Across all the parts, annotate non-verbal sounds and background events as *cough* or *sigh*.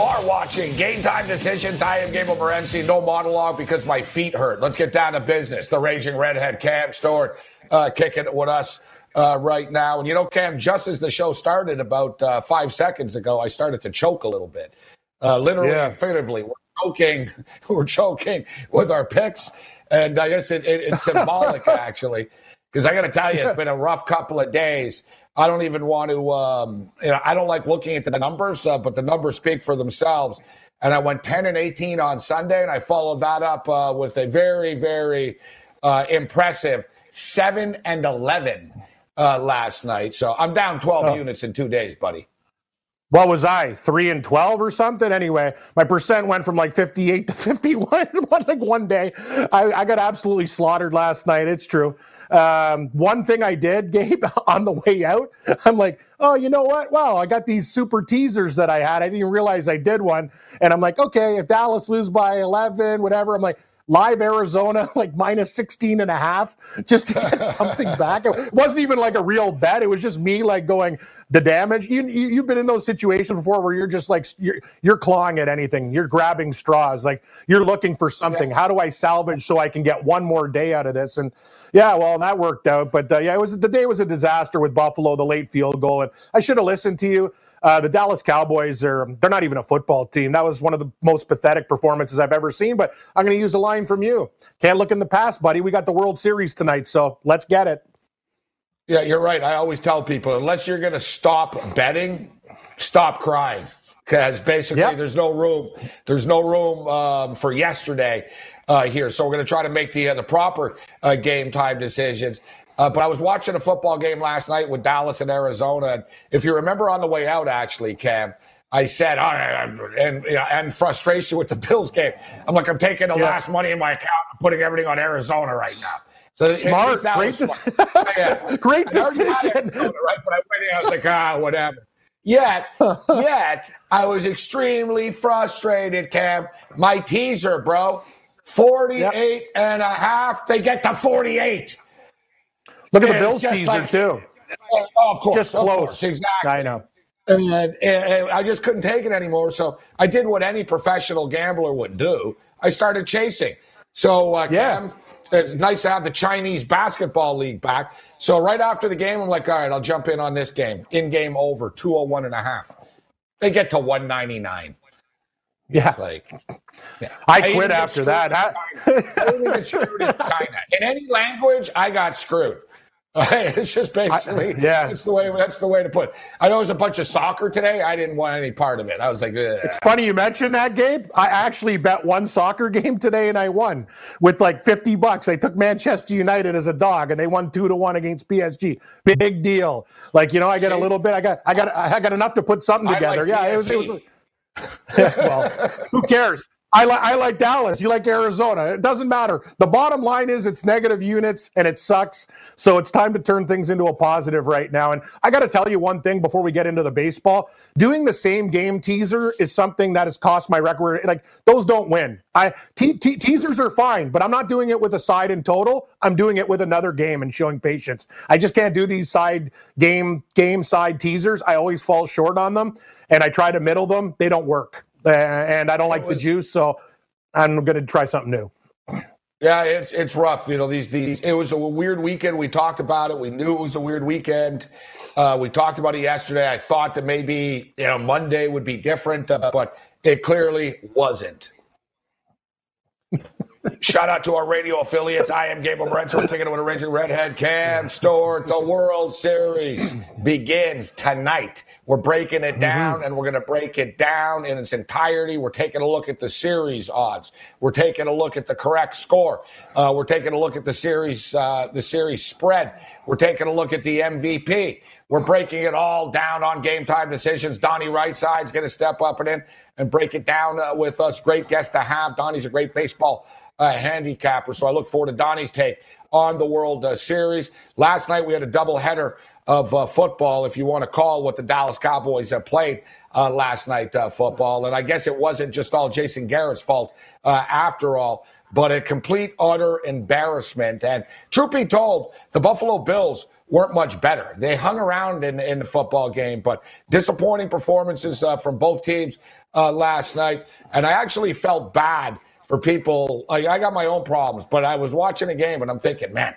are watching Game Time Decisions. I am Gabriel Morency. No monologue because my feet hurt. Let's get down to business. The Raging Redhead Cam Stewart uh, kicking it with us uh, right now. And you know, Cam, just as the show started about uh, five seconds ago, I started to choke a little bit. Uh, literally Yeah. and figuratively, we're choking. *laughs* We're choking with our picks. And I guess it, it, it's symbolic, *laughs* actually, because I got to tell you, it's been a rough couple of days. I don't even want to, um, you know, I don't like looking at the numbers, uh, but the numbers speak for themselves. And I went 10 and 18 on Sunday, and I followed that up uh, with a very, very uh, impressive 7 and 11 uh, last night. So I'm down 12 Oh. units in two days, buddy. What was I? Three and twelve or something? Anyway, my percent went from like fifty-eight to *laughs* fifty-one. One like one day, I, I got absolutely slaughtered last night. It's true. Um, one thing I did, *laughs* Gabe, on the way out, I'm like, oh, you know what? Wow, I got these super teasers that I had. I didn't realize I did one, and I'm like, okay, if Dallas lose by eleven, whatever, I'm like. Live Arizona, *laughs* like minus 16 and a half, just to get *laughs* something back. It wasn't even like a real bet. It was just me like going, the damage. You, you, you've been in those situations before where you're just like, you're, you're clawing at anything. You're grabbing straws. Like you're looking for something. How do I salvage so I can get one more day out of this? And yeah, well, that worked out. But uh, yeah, it was the day was a disaster with Buffalo, the late field goal. And I should have listened to you. Uh, the Dallas Cowboys are they're not even a football team. That was one of the most pathetic performances I've ever seen. But I'm going to use a line from you. Can't look in the past, buddy. We got the World Series tonight, so let's get it. Yeah, you're right. I always tell people unless you're going to stop betting, stop crying. Because basically, Yep. there's no room. There's no room um, for yesterday uh, here. So we're going to try to make the uh, the proper uh, game time decisions. Uh, but I was watching a football game last night with Dallas and Arizona. And if you remember on the way out, actually, Cam, I said, oh, and you know, and frustration with the *laughs* Bills game. I'm like, I'm taking the Yeah. last money in my account, and putting everything on Arizona right now. So Smart. Great smart. Yeah. *laughs* Great I decision. Arizona, right? But I went in, I was like, ah, whatever. Yet, *laughs* yet, I was extremely frustrated, Cam. My teaser, bro, 48 and a half. They get to 48. Look at the Bills teaser like- too. Oh, of course. Just of close. course, exactly. I know. And, and- and I just couldn't take it anymore. So I did what any professional gambler would do. I started chasing. So, uh, Yeah. Cam, it's nice to have the Chinese basketball league back. So right after the game, I'm like, all right, I'll jump in on this game. In game over, 201 and a half. They get to 199. Yeah, Like, yeah. I even quit after that. I- I didn't get screwed in China. In any language, I got screwed. *laughs* it's just basically, yeah. That's the way. That's the way to put. it. I know it was a bunch of soccer today. I didn't want any part of it. I was like, Ugh. It's funny you mentioned that, Gabe. I actually bet one soccer *laughs* game today and I won with like 50 bucks. I took Manchester United as a dog and they won two to one against PSG. Big deal. Like, you know, I get a little bit, I got, I got, I got enough to put something together. like yeah. It was, it was, PSG. *laughs* well, who cares? I like I like Dallas. You like Arizona. It doesn't matter. The bottom line is it's negative units and it sucks. So it's time to turn things into a positive right now. And I got to tell you one thing before we get into the baseball. Doing the same game teaser is something that has cost my record. Like those don't win. I te- te- teasers are fine, but I'm not doing it with a side in total. I'm doing it with another game and showing patience. I just can't do these side game game side teasers. I always fall short on them, and I try to middle them. They don't work, and I don't like the juice. So I'm going to try something new. Yeah, it's it's rough. You know, these these. It was a weird weekend. We talked about it. We knew it was a weird weekend. Uh, we talked about it yesterday. I thought that maybe you know Monday would be different, uh, but it clearly wasn't. Shout out to our radio affiliates. I am Gabriel. We're taking it with a Raging Redhead Cam Stewart. The World Series begins tonight. We're breaking it down, and we're going to break it down in its entirety. We're taking a look at the series odds. We're taking a look at the correct score. Uh, we're taking a look at the series, uh, the series spread. We're taking a look at the MVP. We're breaking it all down on game time decisions. Donnie Rightside going to step up and in and break it down uh, with us. Great guest to have. Donnie's a great baseball uh, handicapper, so I look forward to Donnie's take on the World uh, Series. Last night we had a doubleheader of uh, football, if you want to call what the Dallas Cowboys have played uh, last night uh, football. And I guess it wasn't just all Jason Garrett's fault uh, after all, but a complete, utter embarrassment. And truth be told, the Buffalo Bills weren't much better. They hung around in, in the football game, but disappointing performances uh, from both teams uh, last night. And I actually felt bad for people. Like, I got my own problems, but I was watching a game and I'm thinking, man,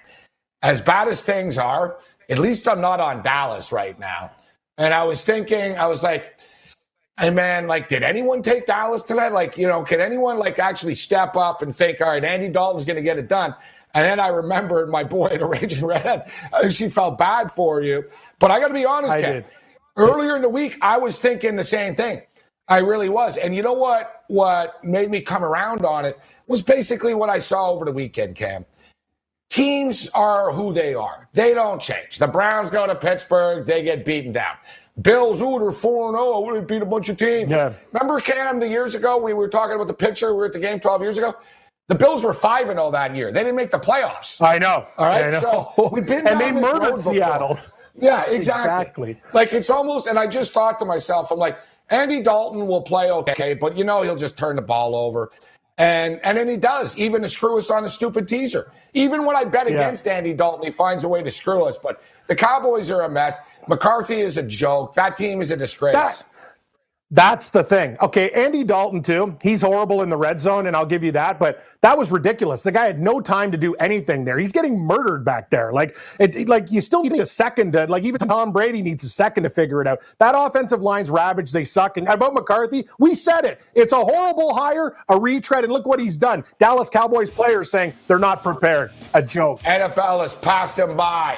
as bad as things are, at least I'm not on Dallas right now. And I was thinking, I was like, hey man, like, did anyone take Dallas tonight? Like, you know, can anyone like actually step up and think, all right, Andy Dalton's going to get it done? And then I remembered my boy at *laughs* a Raging Red. Uh, she felt bad for you, but I got to be honest, I Ken, did. Earlier in the week, I was thinking the same thing. I really was. And you know what? What made me come around on it was basically what I saw over the weekend, Cam teams are who they are. They don't change. The Browns go to Pittsburgh, they get beaten down. Bills, ooh, they're 4 0. We beat a bunch of teams. Yeah. Remember, Cam, the years ago, we were talking about the picture. We were at the game 12 years ago. The Bills were 5 0 that year. They didn't make the playoffs. I know. All right. Know. So we've been *laughs* and they down this road murdered before. Seattle. Yeah, exactly. Exactly. Like it's almost, and I just thought to myself, I'm like, Andy Dalton will play okay, but you know he'll just turn the ball over. And and then he does, even to screw us on a stupid teaser. Even when I bet Yeah. against Andy Dalton, he finds a way to screw us. But the Cowboys are a mess. McCarthy is a joke. That team is a disgrace. That- That's the thing. Okay, Andy Dalton too. He's horrible in the red zone, and I'll give you that. But that was ridiculous. The guy had no time to do anything there. He's getting murdered back there. Like, it, like you still need a second to like. Even Tom Brady needs a second to figure it out. That offensive line's ravaged. They suck. And about McCarthy, we said it. It's a horrible hire, a retread, and look what he's done. Dallas Cowboys players saying they're not prepared. A joke. NFL has passed him by.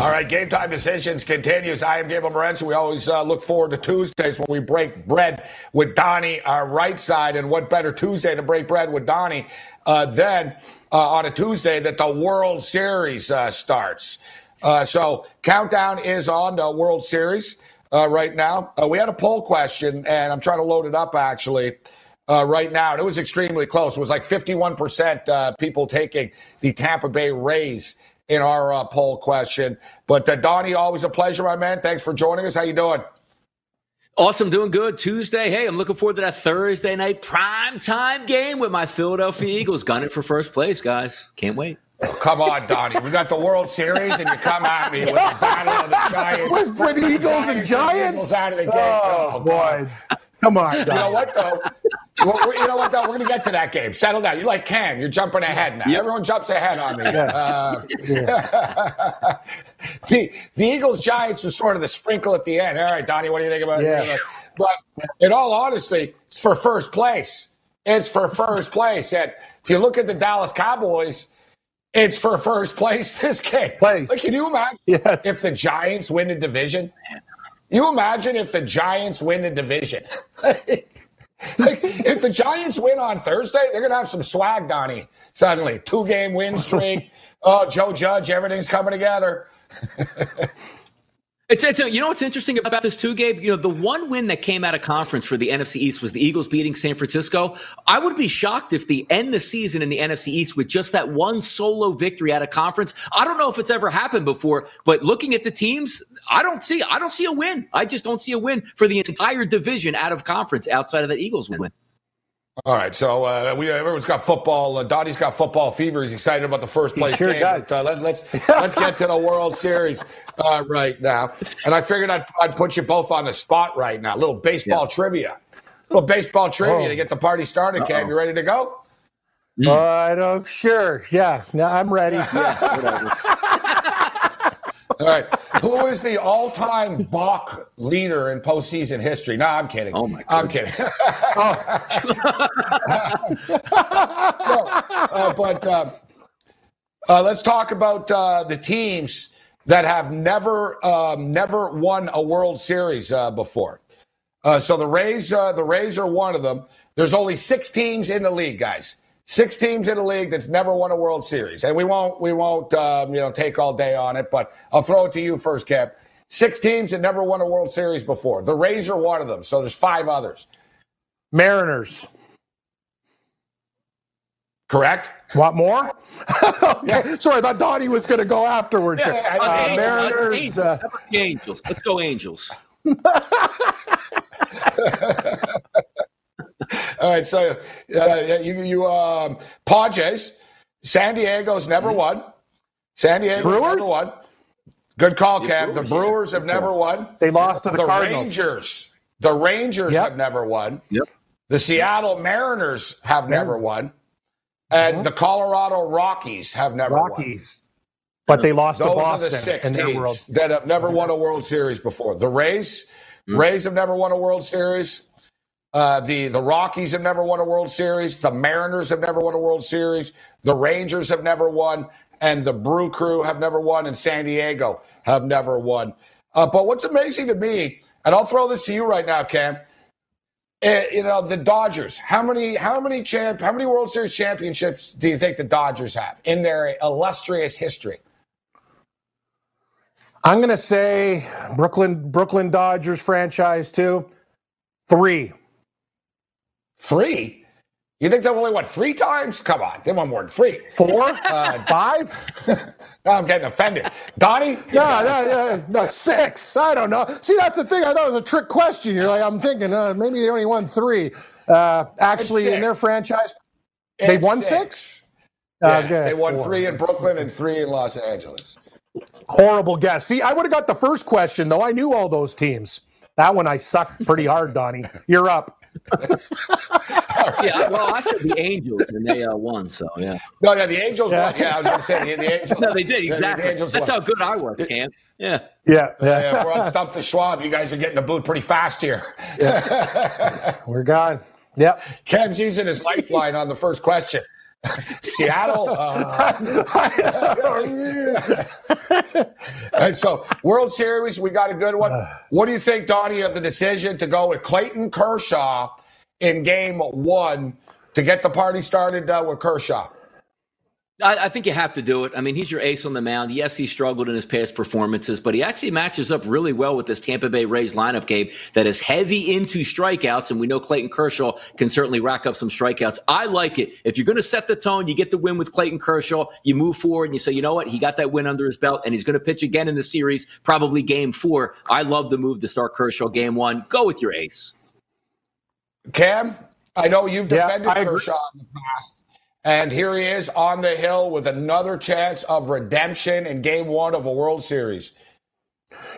All right, game time decisions continues. I am Gabriel Morency. We always uh, look forward to Tuesdays when we break bread with Donnie, our right side. And what better Tuesday to break bread with Donnie uh, than uh, on a Tuesday that the World Series uh, starts? Uh, so, countdown is on the World Series uh, right now. Uh, we had a poll question, and I'm trying to load it up actually uh, right now. And it was extremely close. It was like 51% uh, people taking the Tampa Bay Rays in our uh, poll question. But uh, Donnie, always a pleasure, my man. Thanks for joining us. How you doing? Awesome, doing good. Tuesday. Hey, I'm looking forward to that Thursday night prime time game with my Philadelphia *laughs* Eagles. Gunning for first place, guys. Can't wait. Oh, come on, Donnie. We got the World Series, and you come at me with the battle of the *laughs* Giants. With- with the Eagles and Giants? Eagles out of the game. Oh, boy. Come on, You know what, though? Well, we- you know what, though? We're going to get to that game. Settle down. You're like Cam. You're jumping ahead now. Yep. Everyone jumps ahead on me. Uh, *laughs* the, the Eagles Giants was sort of the sprinkle at the end. All right, Donnie, what do you think about Yeah. it? But in all honesty, it's for first place. It's for first place. And if you look at the Dallas Cowboys, it's for first place this *laughs* game. Place. Like, can you imagine Yes. if the Giants win the division? You imagine if the Giants win the division. *laughs* like, if the Giants win on Thursday, they're going to have some swag, Donnie. Suddenly, two game win streak. *laughs* Oh, Joe Judge, everything's coming together. *laughs* It's, it's you know what's interesting about this too, Gabe? You know, the one win that came out of conference for the NFC East was the Eagles beating San Francisco. I would be shocked if they end the season in the NFC East with just that one solo victory out of conference. I don't know if it's ever happened before, but looking at the teams, I don't see I don't see a win. I just don't see a win for the entire division out of conference outside of that Eagles win. All right, so uh, we everyone's got football. Uh, Donnie's got football fever. He's excited about the first place sure game. does. Uh, let, let's let's get to the World Series *laughs* uh, right now. And I figured I'd, I'd put you both on the spot right now. A little baseball trivia, a little baseball trivia Oh. to get the party started. Cam, you ready to go? I don't, sure. Yeah. No, I'm ready. *laughs* *laughs* All right. Who is the all-time balk leader in postseason history? No, I'm kidding. Oh my I'm kidding. oh. *laughs* no, uh, but uh, uh, let's talk about uh, the teams that have never um, never won a World Series uh, before. Uh, so the Rays, the Rays are one of them. There's only six teams in the league, guys. Six teams in a league that's never won a World Series, and we won't we won't um, you know take all day on it. But I'll throw it to you first, Cap. Six teams that never won a World Series before. The Rays are one of them. So there's five others. Mariners. Correct. Want more? *laughs* okay. Yeah. Sorry, I thought Donnie was going to go afterwards. Yeah, uh, Mariners. Uh, Angels. Let's go Angels. *laughs* *laughs* All right, so uh, you, you um, Padres, San Diego's never mm-hmm. won. San Diego never won. Good call, Cam. The Brewers have never won. They lost to the, the Cardinals. Rangers. The Rangers yep. have never won. Yep. The Seattle Mariners have never won. And mm-hmm. the Colorado Rockies have never won. Rockies. won. But they lost Those to Boston are the six teams world. that have never won a World Series before. The Rays, mm-hmm. Rays have never won a World Series. Uh, the the Rockies have never won a World Series. The Mariners have never won a World Series. The Rangers have never won, and the Brew Crew have never won, and San Diego have never won. Uh, but what's amazing to me, and I'll throw this to you right now, Cam. Uh, you know the Dodgers. How many how many champ how many World Series championships do you think the Dodgers have in their illustrious history? I'm going to say Brooklyn Brooklyn Dodgers franchise too. Three. Three? You think they've only won three times? Come on, they won more than three. Four? Uh, five? *laughs* I'm getting offended. Donnie? No, no, no, no, six. I don't know. See, that's the thing. I thought it was a trick question. You're like, I'm thinking uh, maybe they only won three. Uh, actually, in their franchise, they it's won six. six? Yeah, they won four. three in Brooklyn and three in Los Angeles. Horrible guess. See, I would have got the first question though. I knew all those teams. That one I sucked pretty hard, Donnie. You're up *laughs* yeah, well, I said the Angels and they uh, won, so yeah. No, yeah, the Angels yeah. won. Yeah, I was going to say the, the, Angels. *laughs* No, they did exactly. The, That's won. how good I was, Cam. Yeah. Yeah. Yeah. yeah we're on Stump the Schwab. You guys are getting the boot pretty fast here. Yeah. *laughs* we're gone. Yep. Cam's using his lifeline on the first question. *laughs* Seattle. *laughs* Uh, *laughs* and so, World Series, we got a good one. *sighs* What do you think, Donnie, of the decision to go with Clayton Kershaw in game one to get the party started uh, with Kershaw? I, I, think you have to do it. I mean, he's your ace on the mound. Yes, he struggled in his past performances, but he actually matches up really well with this Tampa Bay Rays lineup, Gabe, that is heavy into strikeouts. And we know Clayton Kershaw can certainly rack up some strikeouts. I like it. If you're going to set the tone, you get the win with Clayton Kershaw, you move forward and you say, you know what? He got that win under his belt and he's going to pitch again in the series, probably game four. I love the move to start Kershaw game one. Go with your ace. Cam, I know you've defended yeah, Kershaw in the past. And here he is on the hill with another chance of redemption in game one of a World Series.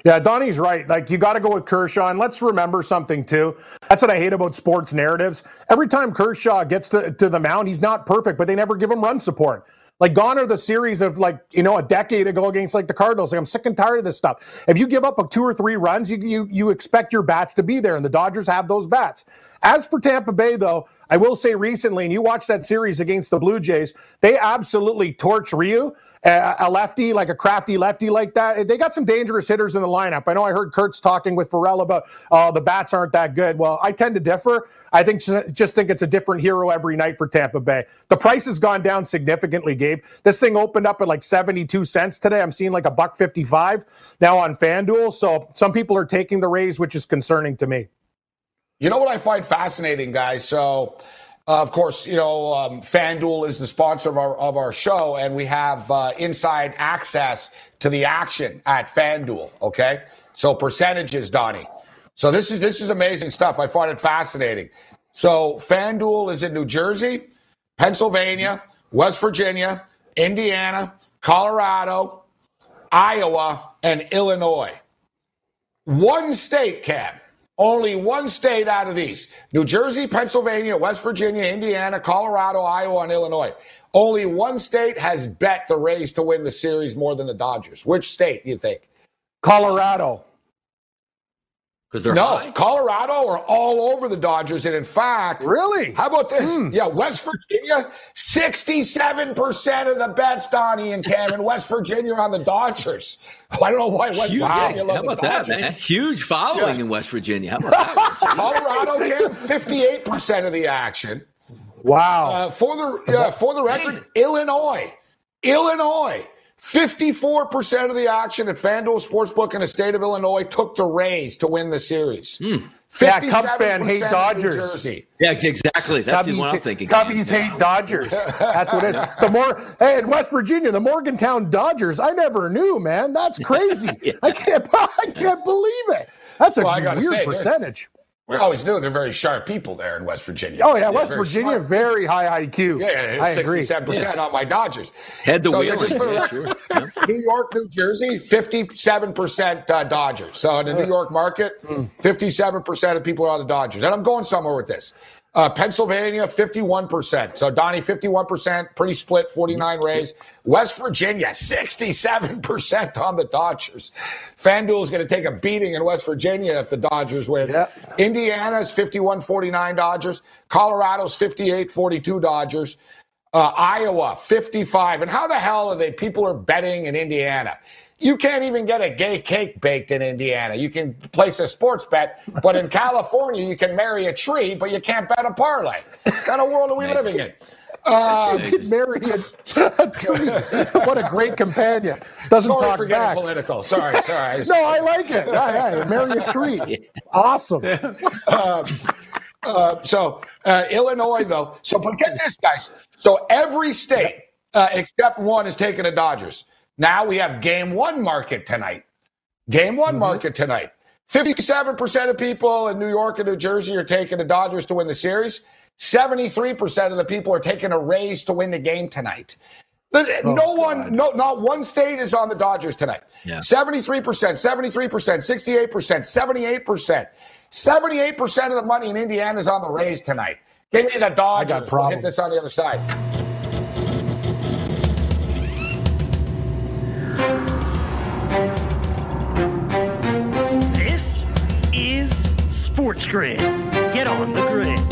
Yeah, Donnie's right. Like, you got to go with Kershaw. And let's remember something, too. That's what I hate about sports narratives. Every time Kershaw gets to, to the mound, he's not perfect, but they never give him run support. Like gone are the series of like you know a decade ago against like the Cardinals. Like I'm sick and tired of this stuff. If you give up a two or three runs, you you you expect your bats to be there, and the Dodgers have those bats. As for Tampa Bay, though, I will say recently, and you watched that series against the Blue Jays, they absolutely torch Ryu, uh, a lefty, like a crafty lefty like that. They got some dangerous hitters in the lineup. I know I heard Kurtz talking with Farrell about, oh, the bats aren't that good. Well, I tend to differ. I think just think it's a different hero every night for Tampa Bay. The price has gone down significantly, Gabe. This thing opened up at like 72 cents today. I'm seeing like a buck 55 now on FanDuel. So some people are taking the Rays, which is concerning to me. You know what I find fascinating, guys? So, uh, of course, you know, um, FanDuel is the sponsor of our, of our show, and we have uh, inside access to the action at FanDuel, okay? So percentages, Donnie. So this is this is amazing stuff. I find it fascinating. So FanDuel is in New Jersey, Pennsylvania, West Virginia, Indiana, Colorado, Iowa, and Illinois. One state, Cam. Only one state out of these New Jersey, Pennsylvania, West Virginia, Indiana, Colorado, Iowa, and Illinois. Only one state has bet the Rays to win the series more than the Dodgers. Which state do you think? Colorado. Because they're no, high? Colorado are all over the Dodgers, and in fact, Really? How about this? Hmm. Yeah, West Virginia, sixty-seven percent of the bets, Donnie and Cam, in *laughs* West Virginia on the Dodgers. I don't know why West Huge. Virginia How love the about that, Dodgers. man? Huge following Yeah. in West Virginia. How about that? *laughs* Colorado, Cam, fifty-eight percent of the action. Wow. Uh, for the uh, for the record, Illinois, Illinois, fifty-four percent of the action at FanDuel Sportsbook in the state of Illinois took the Rays to win the series. Hmm. Yeah, Cub fan hate Dodgers. Yeah, exactly. That's Cubbies, what I'm thinking. Cubbies hate Dodgers. That's what it is. *laughs* The more, hey, in West Virginia, the Morgantown Dodgers. I never knew, man. That's crazy. *laughs* I can't, *laughs* I can't believe it. That's a Well, weird say, they're- percentage. We always knew they're very sharp people there in West Virginia. Oh yeah, They're West very Virginia, smart. very high IQ. Yeah, I agree. Sixty-seven percent on my Dodgers. Head to So, yeah, wheeling. just the Yeah, sure. New York, New Jersey, fifty-seven percent uh, Dodgers. So in the New York market, Hmm. fifty-seven percent of people are on the Dodgers, and I'm going somewhere with this. Uh, Pennsylvania, fifty-one percent. So Donnie, fifty-one percent, pretty split. Forty-nine Rays. West Virginia, sixty-seven percent on the Dodgers. FanDuel is going to take a beating in West Virginia if the Dodgers win. Yeah. Indiana's 51-49 Dodgers. Colorado's 58-42 Dodgers. Uh, Iowa 55. And how the hell are they? People are betting in Indiana. You can't even get a gay cake baked in Indiana. You can place a sports bet, but in *laughs* California, you can marry a tree, but you can't bet a parlay. What kind of world are we living in? Uh, marry a, a tree. What a great companion. Doesn't sorry talk for back. political. Sorry, sorry. *laughs* No, I like it. Yeah, yeah, marry a tree. *laughs* Awesome. *laughs* Uh, so uh, Illinois, though. So, but get this, guys. So every state uh, except one is taking the Dodgers. Now we have Game One market tonight. Game One market tonight. Fifty-seven percent of people in New York and New Jersey are taking the Dodgers to win the series. Seventy-three percent of the people are taking a raise to win the game tonight. Oh, no one, no, not one state is on the Dodgers tonight. Yeah. 73%, 73%, 68%, 78%. 78% of the money in Indiana is on the Rays tonight. Give me the Dodgers. I got We'll problems. hit this on the other side. This is Sports Grid. Get on the grid.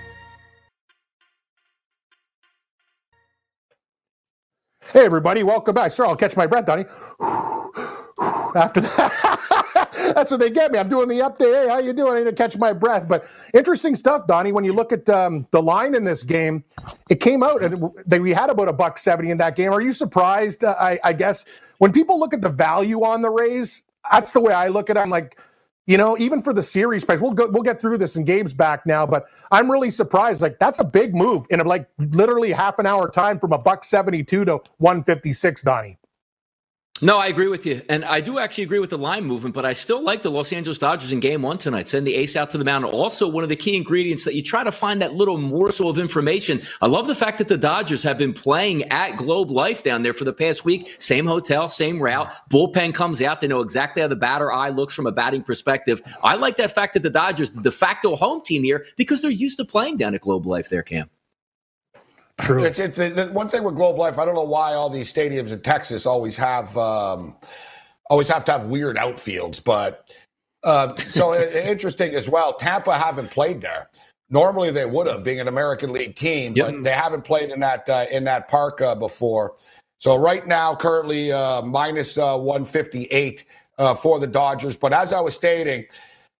Hey, everybody, welcome back. Sure, I'll catch my breath, Donnie. *sighs* After that, *laughs* that's what they get me. I'm doing the update. Hey, how you doing? I need to catch my breath. But interesting stuff, Donnie. When you look at um, the line in this game, it came out and they, we had about a buck seventy in that game. Are you surprised? Uh, I, I guess when people look at the value on the Rays, that's the way I look at it. I'm like, you know, even for the series price, we'll go, we'll get through this and Gabe's back now, but I'm really surprised. Like that's a big move in like literally half an hour time from a buck 72 to 156, Donnie. No, I agree with you. And I do actually agree with the line movement, but I still like the Los Angeles Dodgers in game one tonight. Send the ace out to the mound. Also, one of the key ingredients that you try to find that little morsel of information. I love the fact that the Dodgers have been playing at Globe Life down there for the past week. Same hotel, same route. Bullpen comes out. They know exactly how the batter eye looks from a batting perspective. I like that fact that the Dodgers, the de facto home team here, because they're used to playing down at Globe Life there, Cam. True. It's, it's the one thing with Globe Life. I don't know why all these stadiums in Texas always have um, always have to have weird outfields, but uh, so *laughs* interesting as well. Tampa haven't played there. Normally they would have, being an American League team, Yep. but they haven't played in that uh, in that park uh, before. So right now, currently uh, minus uh, one fifty eight uh, for the Dodgers. But as I was stating,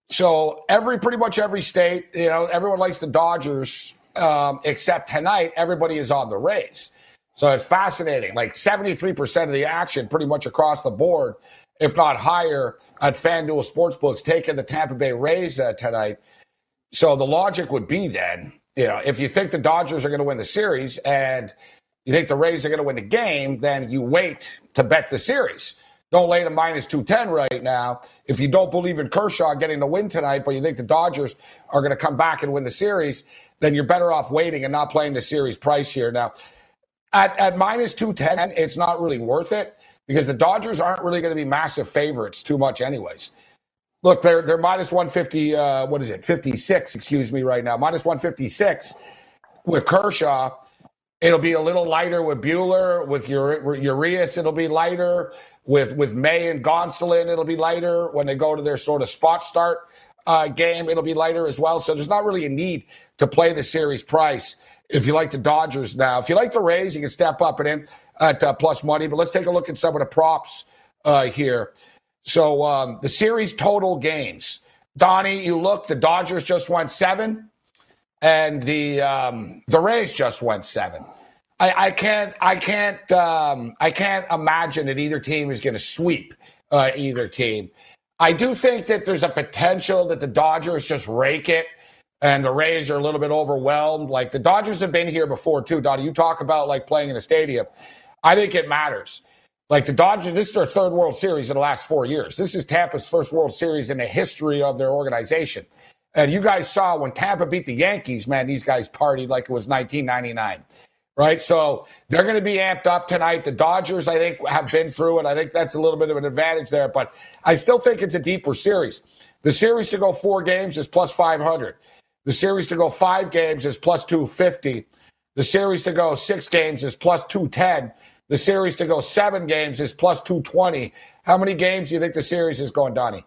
so every pretty much every state, you know, everyone likes the Dodgers, um, except tonight, everybody is on the Rays. So it's fascinating. Like 73% of the action, pretty much across the board, if not higher, at FanDuel Sportsbooks, taking the Tampa Bay Rays uh, tonight. So the logic would be then, you know, if you think the Dodgers are going to win the series and you think the Rays are going to win the game, then you wait to bet the series. don't lay the minus 210 right now. If you don't believe in Kershaw getting the win tonight, but you think the Dodgers are going to come back and win the series, then you're better off waiting and not playing the series price here. Now, at, at minus 210, it's not really worth it because the Dodgers aren't really going to be massive favorites too much, anyways. Look, they're they're minus 150. Uh, what is it? 56. Excuse me, right now, minus 156 with Kershaw. It'll be a little lighter with Buehler, With Urias, it'll be lighter. With with May and Gonsolin, it'll be lighter. When they go to their sort of spot start uh, game, it'll be lighter as well. So there's not really a need to play the series price if you like the Dodgers now. If you like the Rays, you can step up and in at uh, plus money. But let's take a look at some of the props uh, here. So um, the series total games. Donnie, you look, the Dodgers just went seven, and the um, the Rays just went seven. I, I can't I can't um, I can't imagine that either team is going to sweep uh, either team. I do think that there's a potential that the Dodgers just rake it and the Rays are a little bit overwhelmed. Like the Dodgers have been here before too. Donnie, you talk about like playing in a stadium. I think it matters. Like the Dodgers, this is their third World Series in the last four years. This is Tampa's first World Series in the history of their organization. And you guys saw when Tampa beat the Yankees, man, these guys partied like it was 1999. Right. So they're going to be amped up tonight. The Dodgers, I think, have been through it. I think that's a little bit of an advantage there, but I still think it's a deeper series. The series to go four games is plus 500. The series to go five games is plus 250. The series to go six games is plus 210. The series to go seven games is plus 220. How many games do you think the series is going, Donnie?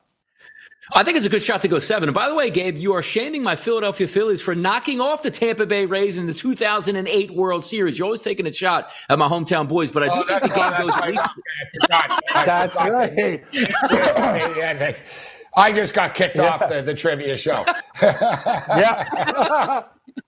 I think it's a good shot to go seven. And by the way, Gabe, you are shaming my Philadelphia Phillies for knocking off the Tampa Bay Rays in the 2008 World Series. You're always taking a shot at my hometown boys, but I do oh, think the game goes. Right. That's right. I just got kicked yeah. off the, the trivia show. yeah. *laughs* *laughs*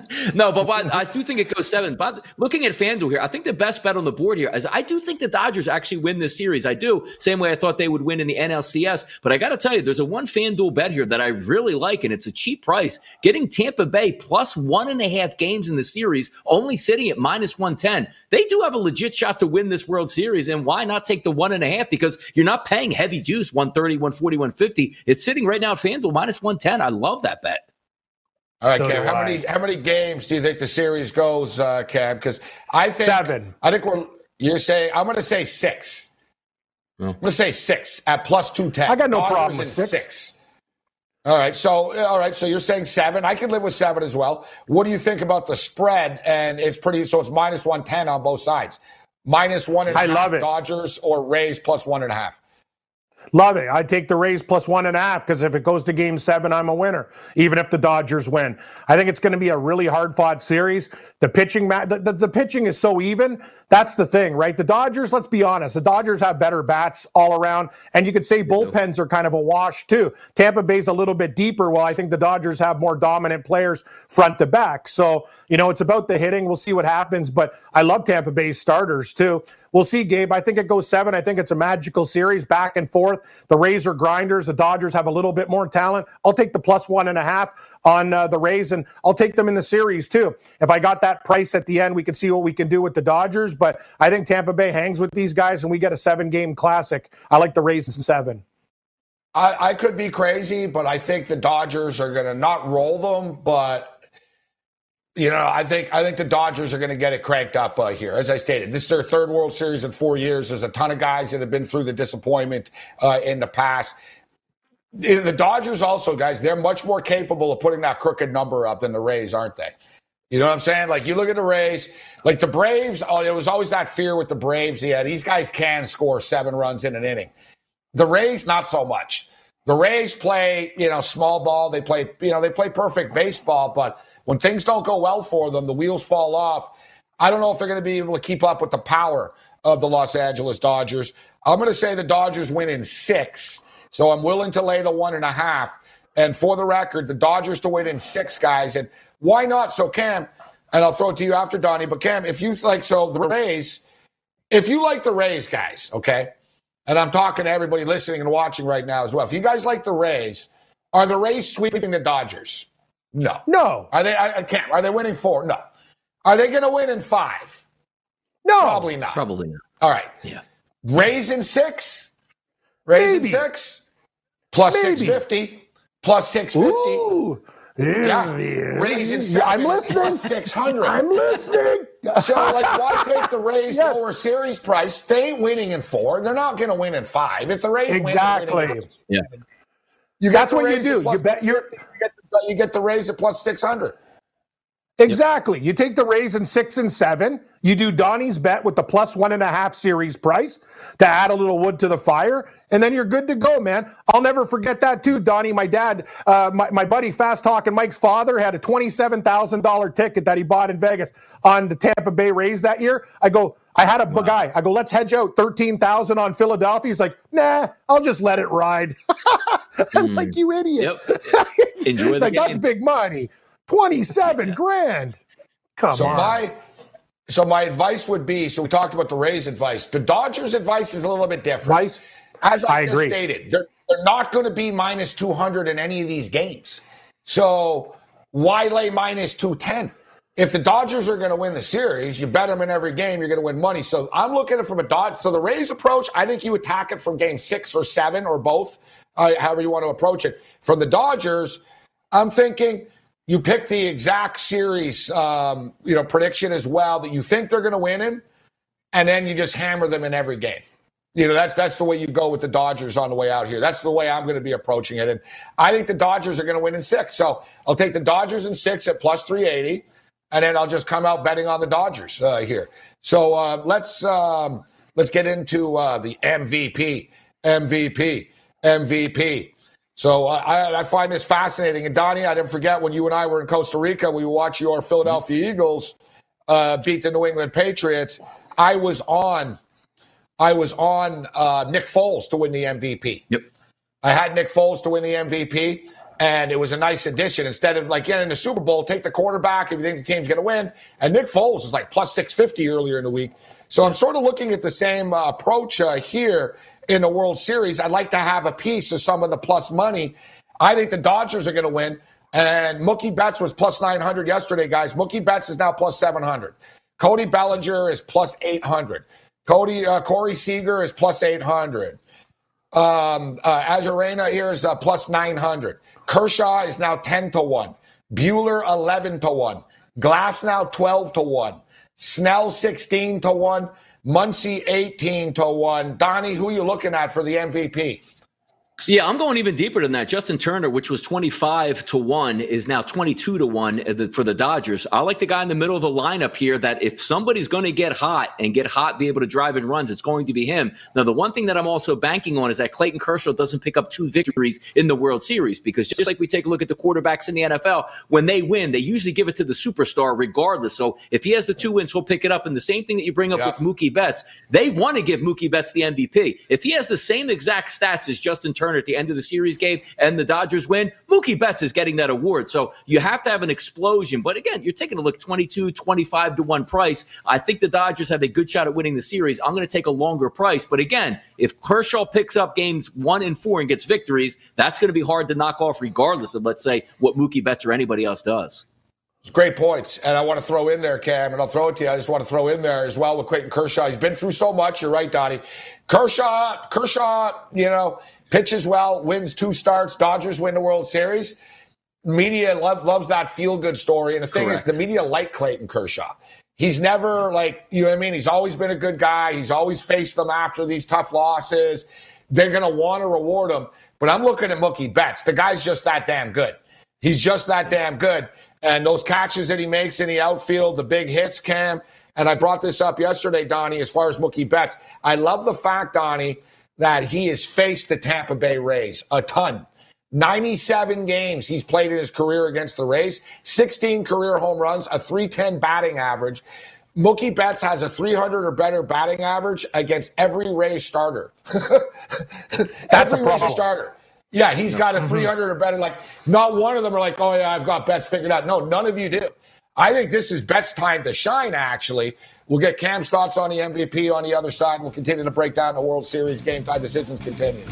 *laughs* no, but, but I do think it goes seven. But looking at FanDuel here, I think the best bet on the board here is I do think the Dodgers actually win this series. I do. Same way I thought they would win in the NLCS. But I got to tell you, there's a one FanDuel bet here that I really like, and it's a cheap price. Getting Tampa Bay plus one and a half games in the series, only sitting at minus 110. They do have a legit shot to win this World Series. And why not take the one and a half? Because you're not paying heavy juice 130, 140, 150. It's sitting right now at FanDuel minus 110. I love that bet. All right, so Cam. How I. many how many games do you think the series goes, uh, Cam? Because I think seven. I think we're. You're saying I'm going to say six. I'm going to say six at plus two ten. I got no Dodgers problem with six. six. All right, so all right, so you're saying seven. I can live with seven as well. What do you think about the spread? And it's pretty. So it's minus one ten on both sides. Minus one and I love it. Dodgers or Rays plus one and a half. Love it. I take the Rays plus one and a half because if it goes to game seven, I'm a winner, even if the Dodgers win. I think it's going to be a really hard fought series. The pitching, the, the, the, pitching is so even. That's the thing, right? The Dodgers, let's be honest, the Dodgers have better bats all around. And you could say bullpens are kind of a wash too. Tampa Bay's a little bit deeper. While I think the Dodgers have more dominant players front to back. So, you know, it's about the hitting. We'll see what happens. But I love Tampa Bay's starters too. We'll see, Gabe. I think it goes seven. I think it's a magical series back and forth. The Rays are grinders. The Dodgers have a little bit more talent. I'll take the plus one and a half on uh, the Rays, and I'll take them in the series too. If I got that price at the end, we can see what we can do with the Dodgers. But I think Tampa Bay hangs with these guys, and we get a seven game classic. I like the Rays in seven. I, I could be crazy, but I think the Dodgers are going to not roll them, but you know, I think I think the Dodgers are going to get it cranked up uh, here. As I stated, this is their third World Series in four years. There's a ton of guys that have been through the disappointment uh, in the past. The Dodgers also, guys, they're much more capable of putting that crooked number up than the Rays, aren't they? You know what I'm saying? Like you look at the Rays, like the Braves. Oh, it was always that fear with the Braves. Yeah, these guys can score seven runs in an inning. The Rays, not so much. The Rays play, you know, small ball. They play, you know, they play perfect baseball, but when things don't go well for them, the wheels fall off. I don't know if they're going to be able to keep up with the power of the Los Angeles Dodgers. I'm going to say the Dodgers win in six. So I'm willing to lay the one and a half. And for the record, the Dodgers to win in six, guys. And why not? So, Cam, and I'll throw it to you after Donnie, but Cam, if you like, so the Rays, if you like the Rays, guys, okay, and I'm talking to everybody listening and watching right now as well. If you guys like the Rays, are the Rays sweeping the Dodgers? No. No. Are they? I, I can't. Are they winning four? No. Are they going to win in five? No. Probably not. Probably not. All right. Yeah. Raising six, raising Maybe. six, 650, plus 650. Ooh. Yeah, raising seven, I'm listening. plus *laughs* 600. I'm listening. So, like, why take the Rays Yes. lower series price? They ain't winning in four. They're not going to win in five. If the Rays win, Exactly. winning Yeah. You get That's what you do. You bet you're you get the, you get the Rays at plus 600. Exactly. You take the Rays in six and seven. You do Donnie's bet with the plus one and a half series price to add a little wood to the fire, and then you're good to go, man. I'll never forget that too, Donnie. My dad, uh, my, my buddy Fast Talking Mike's father had a twenty-seven thousand dollar ticket that he bought in Vegas on the Tampa Bay Rays that year. I go, I had a guy. I go, let's hedge out thirteen thousand on Philadelphia. He's like, nah, I'll just let it ride. *laughs* I'm like, you idiot. Yep. Enjoy *laughs* the like that's big money. 27 *laughs* grand. Come So on. my so my advice would be so we talked about the Rays advice. The Dodgers advice is a little bit different. As I, I just agree. stated, they're, they're not going to be minus 200 in any of these games. So why lay minus 210? If the Dodgers are going to win the series, you bet them in every game, you're going to win money. So I'm looking at it from a Dodge. So the Rays approach, I think you attack it from game six or seven or both, uh, however you want to approach it. From the Dodgers, I'm thinking you pick the exact series, um, you know, prediction as well that you think they're going to win in, and then you just hammer them in every game. You know, that's that's the way you go with the Dodgers on the way out here. That's the way I'm going to be approaching it. And I think the Dodgers are going to win in six. So I'll take the Dodgers in six at plus 380, and then I'll just come out betting on the Dodgers uh, here. So uh, let's um, let's get into uh, the MVP, MVP, MVP. So uh, I, I find this fascinating. And Donnie, I didn't forget when you and I were in Costa Rica, we watched your Philadelphia Eagles uh, beat the New England Patriots. I was on, I was on uh, Nick Foles to win the MVP. Yep. I had Nick Foles to win the MVP, and it was a nice addition. Instead of like getting the Super Bowl, take the quarterback if you think the team's going to win. And Nick Foles is like plus 650 earlier in the week. So I'm sort of looking at the same uh, approach uh, here in the World Series. I'd like to have a piece of some of the plus money. I think the Dodgers are going to win. And Mookie Betts was plus 900 yesterday, guys. Mookie Betts is now plus 700. Cody Bellinger is plus 800. Cody uh, Corey Seager is plus 800. Um, uh, Arozarena here is uh, plus 900. Kershaw is now 10 to 1. Buehler 11 to 1. Glasnow 12 to 1. Snell 16 to 1. Muncy 18 to 1. Donnie, who are you looking at for the MVP? Yeah, I'm going even deeper than that. Justin Turner, which was 25 to 1, is now 22 to 1 uh, for the Dodgers. I like the guy in the middle of the lineup here that if somebody's going to get hot and get hot, be able to drive in runs, it's going to be him. Now, the one thing that I'm also banking on is that Clayton Kershaw doesn't pick up two victories in the World Series because just like we take a look at the quarterbacks in the NFL, when they win, they usually give it to the superstar regardless. So if he has the two wins, he'll pick it up. And the same thing that you bring up Yeah. with Mookie Betts, they want to give Mookie Betts the MVP. If he has the same exact stats as Justin Turner at the end of the series game and the Dodgers win, Mookie Betts is getting that award. So you have to have an explosion. But again, you're taking a look 22, 25 to 1 price. I think the Dodgers have a good shot at winning the series. I'm going to take a longer price. But again, if Kershaw picks up games one and four and gets victories, that's going to be hard to knock off regardless of, let's say, what Mookie Betts or anybody else does. Great points. And I want to throw in there, Cam, and I'll throw it to you. I just want to throw in there as well with Clayton Kershaw. He's been through so much. You're right, Donnie. Kershaw, Kershaw, you know, pitches well, wins two starts. Dodgers win the World Series. Media love, loves that feel good story. And the thing Correct. is, the media like Clayton Kershaw. He's never like, you know what I mean? He's always been a good guy. He's always faced them after these tough losses. They're going to want to reward him. But I'm looking at Mookie Betts. The guy's just that damn good. He's just that damn good. And those catches that he makes in the outfield, the big hits, Cam. And I brought this up yesterday, Donnie, as far as Mookie Betts. I love the fact, Donnie, that he has faced the Tampa Bay Rays a ton. 97 games he's played in his career against the Rays, 16 career home runs, a 310 batting average. Mookie Betts has a 300 or better batting average against every Rays starter. *laughs* That's a every Rays pro. starter. Yeah, he's got a mm-hmm. 300 or better. Like, not one of them are like, oh, yeah, I've got Betts figured out. No, none of you do. I think this is Betts' time to shine, actually. We'll get Cam's thoughts on the MVP on the other side. We'll continue to break down the World Series game time decisions continues.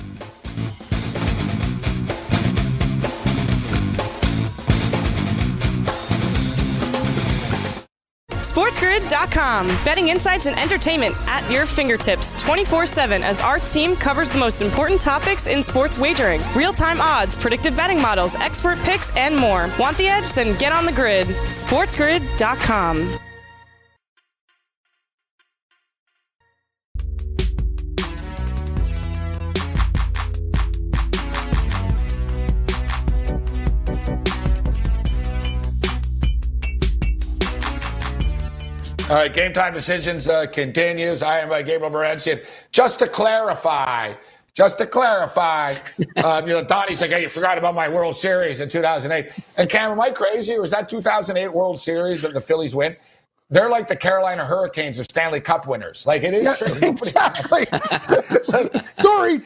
SportsGrid.com. Betting insights and entertainment at your fingertips 24 7 as our team covers the most important topics in sports wagering real time odds, predictive betting models, expert picks, and more. Want the edge? Then get on the grid. SportsGrid.com. All right, game time decisions uh, continues. I am uh, Gabriel Morency. Just to clarify, just to clarify, *laughs* um, you know, Donnie's like, hey, you forgot about my World Series in 2008. And Cam, am I crazy? Or was that 2008 World Series that the Phillies win? They're like the Carolina Hurricanes of Stanley Cup winners. Like it is Yeah, true. *laughs* exactly. *laughs* Sorry.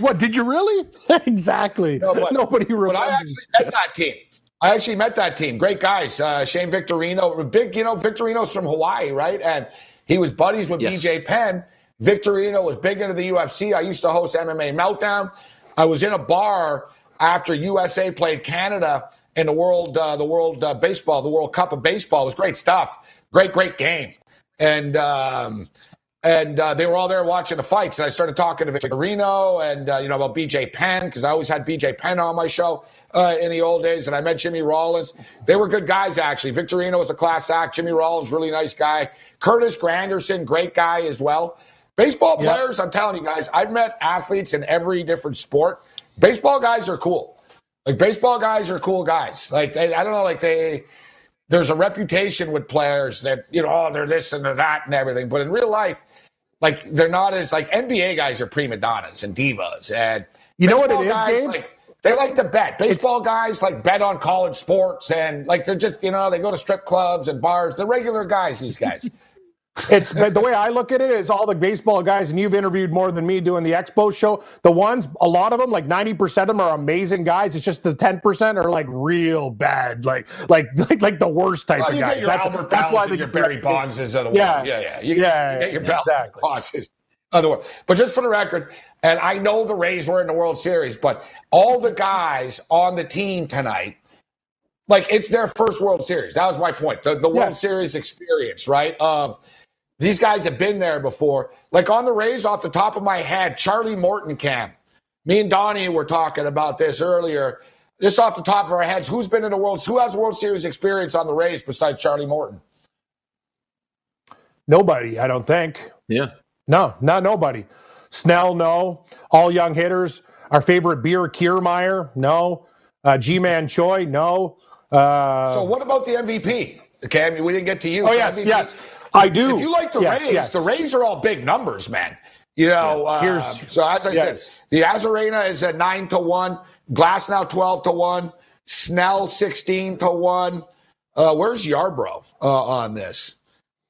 What did you really? exactly. No, but- Nobody But I remembers. actually that team. I actually met that team. Great guys. Uh, Shane Victorino, big, you know, Victorino's from Hawaii, right? And he was buddies with Yes. BJ Penn. Victorino was big into the UFC. I used to host MMA Meltdown. I was in a bar after USA played Canada in the world, uh, the world uh, baseball, the World Cup of baseball. It was great stuff. Great, great game. And um, and uh, they were all there watching the fights. And I started talking to Victorino and uh, you know about BJ Penn because I always had BJ Penn on my show uh, in the old days. And I met Jimmy Rollins. They were good guys actually. Victorino was a class act. Jimmy Rollins, really nice guy. Curtis Granderson, great guy as well. Baseball Yep. players, I'm telling you guys, I've met athletes in every different sport. Baseball guys are cool. Like baseball guys are cool guys. Like they, I don't know, like they there's a reputation with players that you know oh they're this and they're that and everything but in real life like they're not as like nba guys are prima donnas and divas and You know what it is, Gabe? like they like to bet baseball guys like bet on college sports and like they're just you know they go to strip clubs and bars they're regular guys these guys *laughs* It's the way I look at it is all the baseball guys, and you've interviewed more than me doing the Expo show. The ones, a lot of them, like ninety percent of them, are amazing guys. It's just the ten percent are like real bad, like like *laughs* like like the worst type Well, of guys. That's, that's why Bell's they and your Barry Bonds is the. Yeah. Yeah, yeah, You, Yeah, you get your yeah, exactly. Bonds of the world. But just for the record, and I know the Rays were in the World Series, but all the guys on the team tonight, like it's their first World Series. That was my point. The, the World Yeah. Series experience, right? Of these guys have been there before. Like on the Rays, off the top of my head, Charlie Morton Cam. Me and Donnie were talking about this earlier. Just off the top of our heads, who's been in the World? Who has World Series experience on the Rays besides Charlie Morton? Nobody, I don't think. Yeah. No, not nobody. Snell, no. All young hitters. Our favorite beer, Kiermaier, no. Uh, Ji-Man Choi, no. Uh, So what about the MVP? Okay, I mean we didn't get to you. oh So yes, MVP yes, I do. If you like the yes, Rays, yes. the Rays are all big numbers, man. You know, uh, Here's- so as I yes. said, the Arozarena is at nine to one. Glasnow twelve to one. Snell sixteen to one. Uh, where's Yarbrough uh, on this?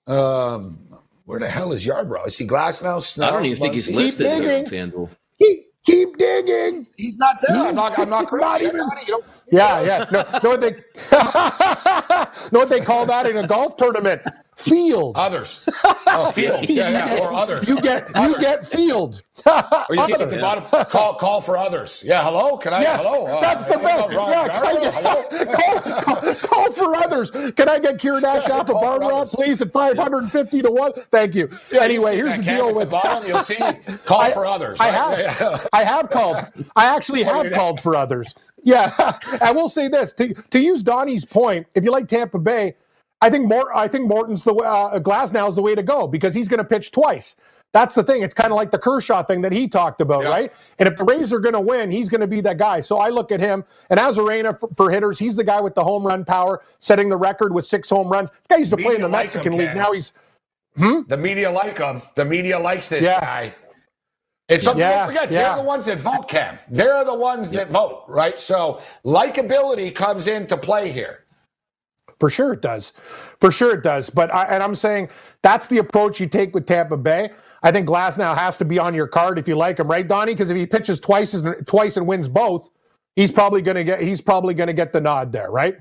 Um, where the hell is Yarbrough? Is he Glasnow. Snell. I don't even think he's Keep listed here on digging. FanDuel. keep, keep digging. He's not there. I'm not. I'm not. not even- Yeah, yeah. No, know what they *laughs* know what they call that in a golf tournament? Field. Others. Oh, *laughs* field. Yeah, yeah. Or others. You get you get field. Or you think at the *laughs* bottom, call call for others. Yeah, hello. Can I? Yes, hello. Uh, that's the best. Yeah, can I get, call, call, call for others. Can I get Kieran Nash off a bar run, please, at 550 to 1? Thank you. Yeah, anyway, you here's the deal with the bottom. You'll see *laughs* call I- for others. I right? have. I have called. I actually have called for others. Yeah. I will say this to, to use Donnie's point, if you like Tampa Bay, I think more I think Morton's the uh, is the way to go because he's going to pitch twice. That's the thing. It's kind of like the Kershaw thing that he talked about, Yeah. right? And if the Rays are going to win, he's going to be that guy. So I look at him and Arozarena for, for hitters, he's the guy with the home run power, setting the record with six home runs. This guy used to play in the likes him, Mexican League. Now he's The media like him. The media likes this Yeah. guy. It's something Yeah, don't forget. yeah. They're the ones that vote, Cam. They're the ones that vote, right? So likability comes into play here. For sure it does. For sure it does. But I, and I'm saying that's the approach you take with Tampa Bay. I think Glasnow has to be on your card if you like him, right, Donnie? Because if he pitches twice as, twice and wins both, he's probably going to get he's probably going to get the nod there, right?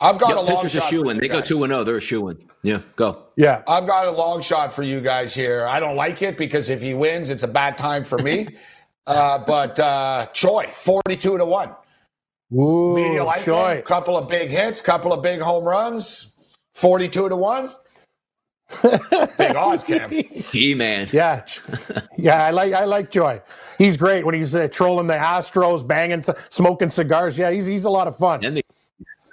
I've got a Yep, long pitchers a shot shoe for in. you They go guys. 2 and 0. They're a shoe in. Yeah, go. Yeah. I've got a long shot for you guys here. I don't like it because if he wins, it's a bad time for me. *laughs* uh, but uh, Choi, 42 to 1. Ooh, Media like Choi. Couple of big hits, couple of big home runs. 42 to 1. *laughs* Big odds, Cam. Gee, man. Yeah, yeah. I like I like Joy. He's great when he's uh, trolling the Astros, banging, smoking cigars. Yeah, he's he's a lot of fun. And the,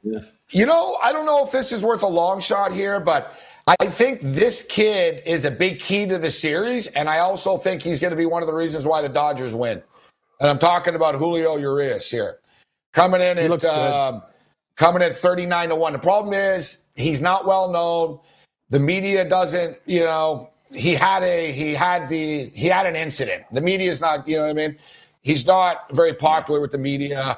yeah. You know, I don't know if this is worth a long shot here, but I think this kid is a big key to the series, and I also think he's going to be one of the reasons why the Dodgers win. And I'm talking about Julio Urias here, coming in at um, coming at 39 to one. The problem is he's not well known. The media doesn't, you know, he had a he had the he had an incident. The media is not, you know what I mean? He's not very popular with the media.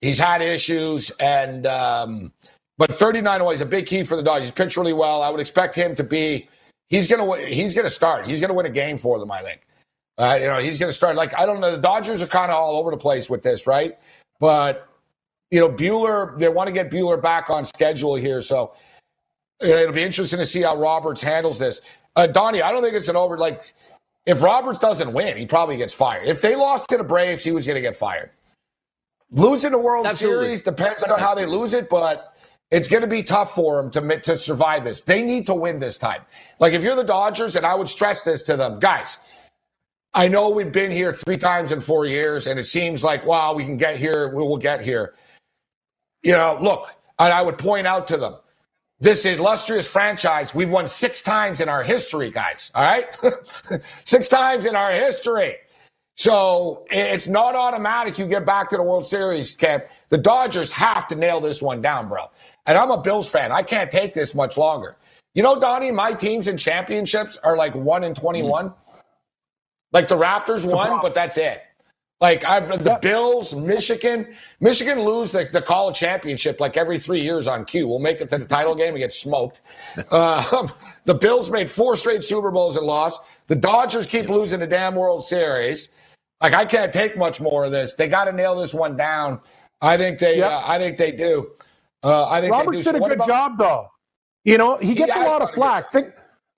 He's had issues, and um, but 39 away is a big key for the Dodgers. He's pitched really well. I would expect him to be. He's gonna he's gonna start. He's gonna win a game for them. I think. Uh, you know, he's gonna start. Like I don't know. The Dodgers are kind of all over the place with this, right? But you know, Buehler, They want to get Buehler back on schedule here, so it'll be interesting to see how Roberts handles this. Uh, Donnie, I don't think it's an over. Like if Roberts doesn't win, he probably gets fired. If they lost to the Braves, he was going to get fired. Losing the World Absolutely. Series depends on how they lose it, but it's going to be tough for them to, to survive this. They need to win this time. Like if you're the Dodgers, and I would stress this to them, guys. I know we've been here three times in four years, and it seems like, wow, we can get here, we will get here. You know, look, and I would point out to them, this illustrious franchise, we've won six times in our history, guys. All right? *laughs* six times in our history. So it's not automatic you get back to the World Series, Kev. The Dodgers have to nail this one down, bro. And I'm a Bills fan. I can't take this much longer. You know, Donnie, my teams in championships are like 1 in 21. Mm. Like the Raptors won, but that's it. Like I've the Bills, Michigan, Michigan lose the, the college championship like every three years on cue. We'll make it to the title game and get smoked. Uh, *laughs* the Bills made four straight Super Bowls and lost. The Dodgers keep losing the damn World Series. Like I can't take much more of this. They got to nail this one down. I think they. Yep. Uh, I think they do. Uh, I think Roberts did a good about- job though. You know, he gets yeah, a lot of flack. Think,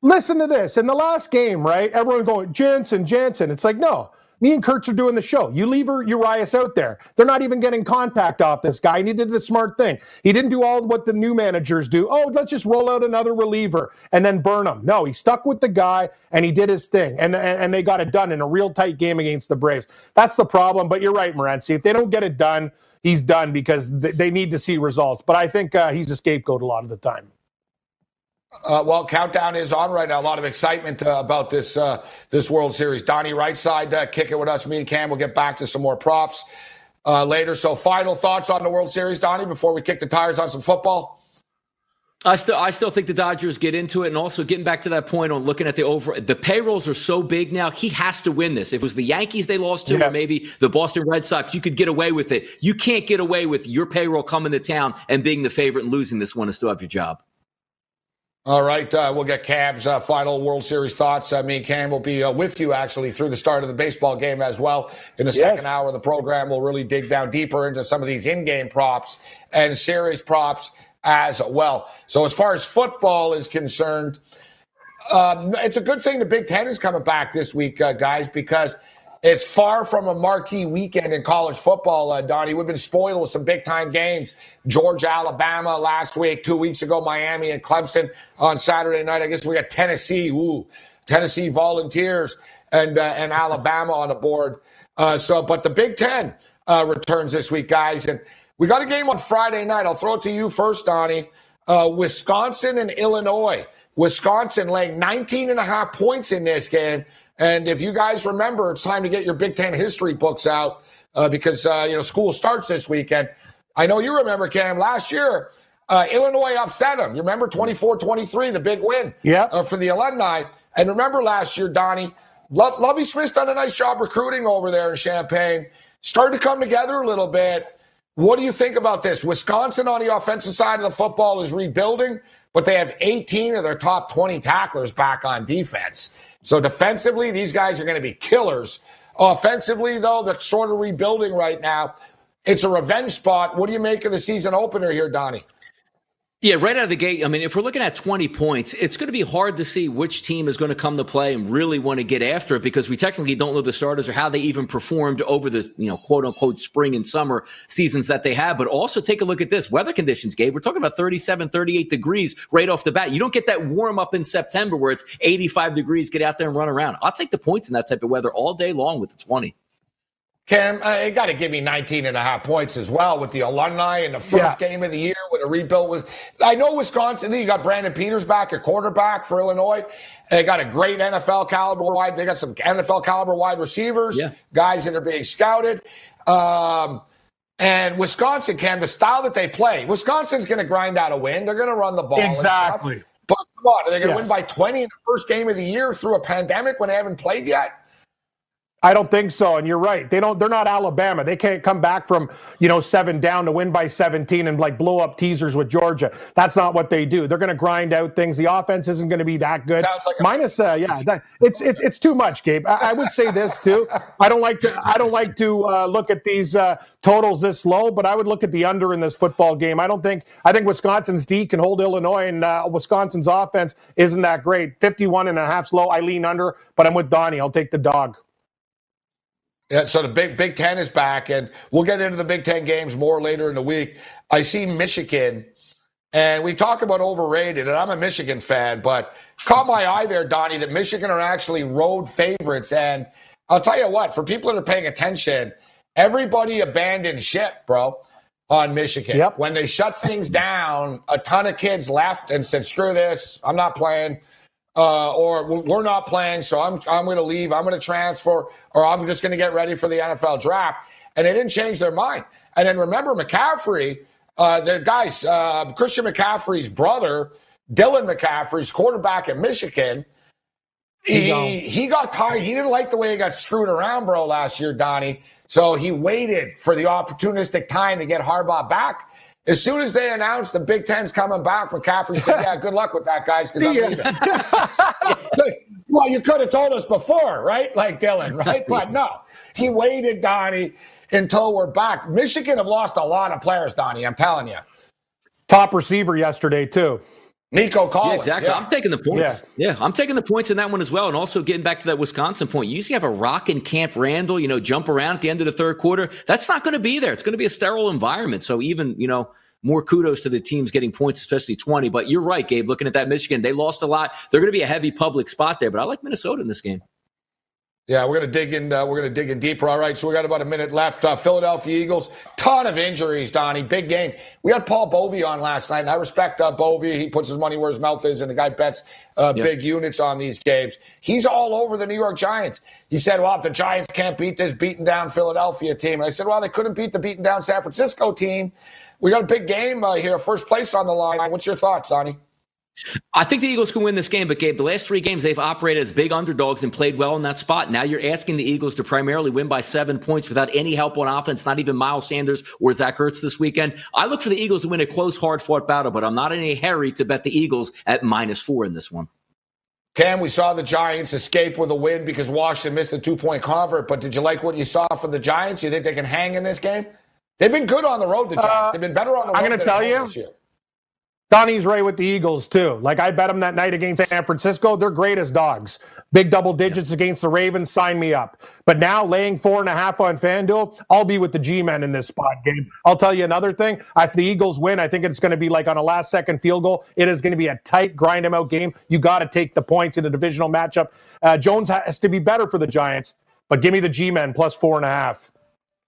listen to this. In the last game, right? Everyone going Jansen, Jansen. It's like no. Me and Kurtz are doing the show. You leave Urias out there. They're not even getting contact off this guy. And he did the smart thing. He didn't do all what the new managers do. Oh, let's just roll out another reliever and then burn him. No, he stuck with the guy and he did his thing. And, and they got it done in a real tight game against the Braves. That's the problem. But you're right, Morency. If they don't get it done, he's done because they need to see results. But I think uh, he's a scapegoat a lot of the time. Uh, well, countdown is on right now. A lot of excitement uh, about this uh, this World Series. Donnie Rightside uh, kicking with us. Me and Cam will get back to some more props uh, later. So, final thoughts on the World Series, Donnie, before we kick the tires on some football. I still, I still think the Dodgers get into it, and also getting back to that point on looking at the over, the payrolls are so big now. He has to win this. If it was the Yankees they lost to, yeah. or maybe the Boston Red Sox, you could get away with it. You can't get away with your payroll coming to town and being the favorite and losing this one and still have your job. All right, uh, we'll get Cam's uh, final World Series thoughts. I mean, Cam will be uh, with you actually through the start of the baseball game as well. In the yes. second hour of the program, we'll really dig down deeper into some of these in-game props and series props as well. So, as far as football is concerned, um, it's a good thing the Big Ten is coming back this week, uh, guys, because – it's far from a marquee weekend in college football, uh, Donnie. We've been spoiled with some big time games. Georgia, Alabama last week, two weeks ago, Miami and Clemson on Saturday night. I guess we got Tennessee, ooh, Tennessee Volunteers and uh, and Alabama on the board. Uh, so, but the Big Ten uh, returns this week, guys, and we got a game on Friday night. I'll throw it to you first, Donnie. Uh, Wisconsin and Illinois. Wisconsin laying 19 and a half points in this game. And if you guys remember, it's time to get your Big Ten history books out uh, because uh, you know school starts this weekend. I know you remember, Cam, last year uh, Illinois upset them. You remember 24-23, the big win yeah. Uh, for the alumni. And remember last year, Donnie, Lo- Lovie Smith's done a nice job recruiting over there in Champaign. Started to come together a little bit. What do you think about this? Wisconsin on the offensive side of the football is rebuilding, but they have 18 of their top 20 tacklers back on defense. So defensively, these guys are going to be killers. Offensively, though, they're sort of rebuilding right now. It's a revenge spot. What do you make of the season opener here, Donnie? Yeah, right out of the gate. I mean, if we're looking at 20 points, it's going to be hard to see which team is going to come to play and really want to get after it because we technically don't know the starters or how they even performed over the, you know, quote unquote spring and summer seasons that they have. But also take a look at this weather conditions, Gabe. We're talking about 37, 38 degrees right off the bat. You don't get that warm up in September where it's 85 degrees. Get out there and run around. I'll take the points in that type of weather all day long with the 20. Cam, uh, you got to give me 19 and a half points as well with the alumni in the first yeah. game of the year with a rebuild. With I know Wisconsin, you got Brandon Peters back, a quarterback for Illinois. They got a great NFL caliber wide. They got some NFL caliber wide receivers, yeah. guys that are being scouted. Um, and Wisconsin, Cam, the style that they play, Wisconsin's going to grind out a win. They're going to run the ball. Exactly. But come on, are they going to yes. win by 20 in the first game of the year through a pandemic when they haven't played yet? I don't think so. And you're right. They don't. They're not Alabama. They can't come back from you know seven down to win by 17 and like blow up teasers with Georgia. That's not what they do. They're going to grind out things. The offense isn't going to be that good. Like Minus, uh, yeah, that, it's it, it's too much, Gabe. I, I, would say this too. I don't like to. I don't like to uh, look at these uh, totals this low, but I would look at the under in this football game. I don't think. I think Wisconsin's D can hold Illinois, and uh, Wisconsin's offense isn't that great. 51 and a half slow. I lean under, but I'm with Donnie. I'll take the dog. Yeah, so the Big Big Ten is back, and we'll get into the Big Ten games more later in the week. I see Michigan, and we talk about overrated, and I'm a Michigan fan, but caught my eye there, Donnie, that Michigan are actually road favorites. And I'll tell you what, for people that are paying attention, everybody abandoned ship, bro, on Michigan. Yep. When they shut things down, a ton of kids left and said, "Screw this, I'm not playing." uh, or we're not playing, so I'm I'm going to leave. I'm going to transfer, or I'm just going to get ready for the NFL draft. And they didn't change their mind. And then remember McCaffrey, uh, the guys, uh, Christian McCaffrey's brother, Dylan McCaffrey's quarterback at Michigan. He he got tired. He didn't like the way he got screwed around, bro, last year, Donnie. So he waited for the opportunistic time to get Harbaugh back. As soon as they announced the Big Ten's coming back, McCaffrey said, *laughs* "Yeah, good luck with that, guys, because I'm leaving." *laughs* *laughs* well, you could have told us before, right? Like Dylan, *laughs* right? But no, he waited, Donnie, until we're back. Michigan have lost a lot of players, Donnie. I'm telling you. Top receiver yesterday too. Nico Collins. Yeah, exactly. Yeah. I'm taking the points. Yeah. yeah, I'm taking the points in that one as well. And also getting back to that Wisconsin point, you usually have a rock in Camp Randall, you know, jump around at the end of the third quarter. That's not going to be there. It's going to be a sterile environment. So even, you know, more kudos to the teams getting points, especially 20. But you're right, Gabe, looking at that Michigan, they lost a lot. They're going to be a heavy public spot there, but I like Minnesota in this game. Yeah, we're going to dig in. Uh, we're going to dig in deeper. All right, so we got about a minute left. Uh, Philadelphia Eagles, ton of injuries, Donnie. Big game. We had Paul Bovi on last night, and I respect uh, Bovi. He puts his money where his mouth is, and the guy bets uh, big units on these games. He's all over the New York Giants. He said, "Well, if the Giants can't beat this beaten down Philadelphia team," and I said, "Well, they couldn't beat the beaten down San Francisco team." We got a big game uh, here, first place on the line. What's your thoughts, Donnie? I think the Eagles can win this game, but Gabe, the last three games they've operated as big underdogs and played well in that spot. Now you're asking the Eagles to primarily win by seven points without any help on offense, not even Miles Sanders or Zach Ertz this weekend. I look for the Eagles to win a close, hard fought battle, but I'm not in a hurry to bet the Eagles at minus four in this one. Cam, we saw the Giants escape with a win because Washington missed a two point convert, but did you like what you saw from the Giants? You think they can hang in this game? They've been good on the road, the Giants. Uh, They've been better on the road. I'm going to tell you. Donnie's right with the Eagles too. Like I bet them that night against San Francisco. They're great as dogs. Big double digits yeah. against the Ravens. Sign me up. But now laying four and a half on FanDuel, I'll be with the G-men in this spot game. I'll tell you another thing. If the Eagles win, I think it's going to be like on a last second field goal. It is going to be a tight grind them out game. You got to take the points in a divisional matchup. Uh, Jones has to be better for the Giants, but give me the G-men plus four and a half.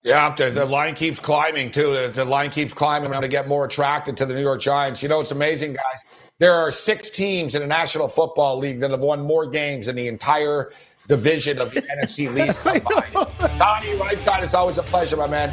Yeah, the, the, line keeps climbing too. The, the line keeps climbing. I'm going to get more attracted to the New York Giants. You know, it's amazing, guys. There are six teams in the National Football League that have won more games in the entire division of the *laughs* NFC combined. Donnie, Rightside, it's always a pleasure, my man.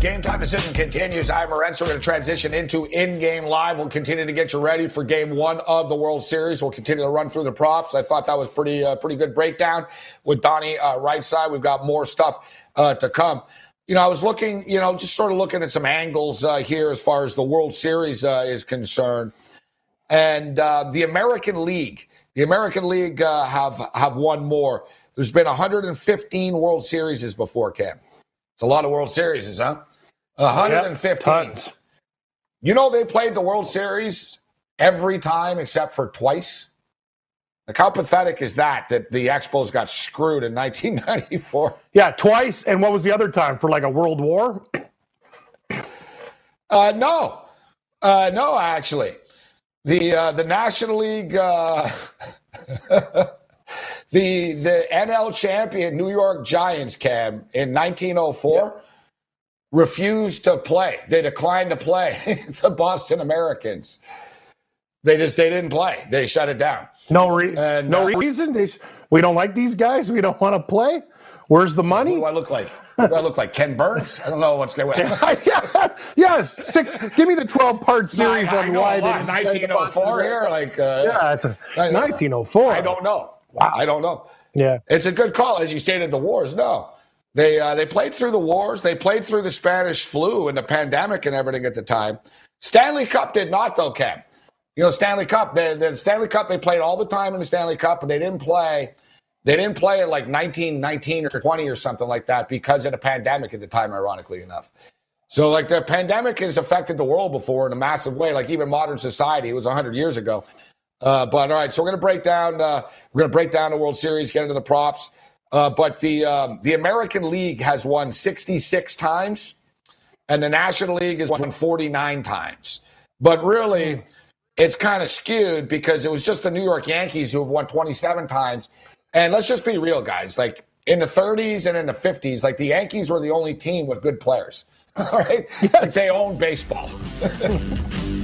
Game Time Decision continues. I'm Morenz. We're going to transition into in-game live. We'll continue to get you ready for Game One of the World Series. We'll continue to run through the props. I thought that was pretty uh, pretty good breakdown with Donnie uh, Rightside. We've got more stuff uh, to come. You know, I was looking, you know, just sort of looking at some angles uh, here as far as the World Series uh, is concerned, and uh, the American League. The American League have have won more. There's been 115 World Series before, Cam. It's a lot of World Series, huh? 115. Yep, you know they played the World Series every time except for twice. Like how pathetic is that? That the Expos got screwed in *laughs* 1994. Yeah, twice. And what was the other time for like a World War? Uh, no, uh, no, actually, the uh, the National League, uh, *laughs* the the NL champion New York Giants, Cam in 1904 refused to play. They declined to play *laughs* the Boston Americans. They just they didn't play. They shut it down. No, re- and, no uh, reason. They, we don't like these guys. We don't want to play. Where's the money? What do I look like? What do I look like? Ken Burns? I don't know what's going on. *laughs* yes, six. Give me the twelve-part series on why they 1904 here. Like, uh, yeah, it's a, 1904. I don't know. Wow. I don't know. Yeah, it's a good call, as you stated. The wars. No, they uh, they played through the wars. They played through the Spanish flu and the pandemic and everything at the time. Stanley Cup did not, though, Cam. You know, Stanley Cup. The, the Stanley Cup. They played all the time in the Stanley Cup, but they didn't play. They didn't play it like 1919 or 20 or something like that because of the pandemic at the time. Ironically enough. So, like the pandemic has affected the world before in a massive way. Like even modern society, it was 100 years ago. Uh, but all right, so we're going to break down. Uh, we're going to break down the World Series, get into the props. Uh, but the um, the American League has won 66 times, and the National League has won 49 times. But really, it's kind of skewed because it was just the New York Yankees who have won 27 times. And let's just be real, guys. Like in the 30s and in the 50s, like the Yankees were the only team with good players. *laughs* All right, yes. like they own baseball. *laughs*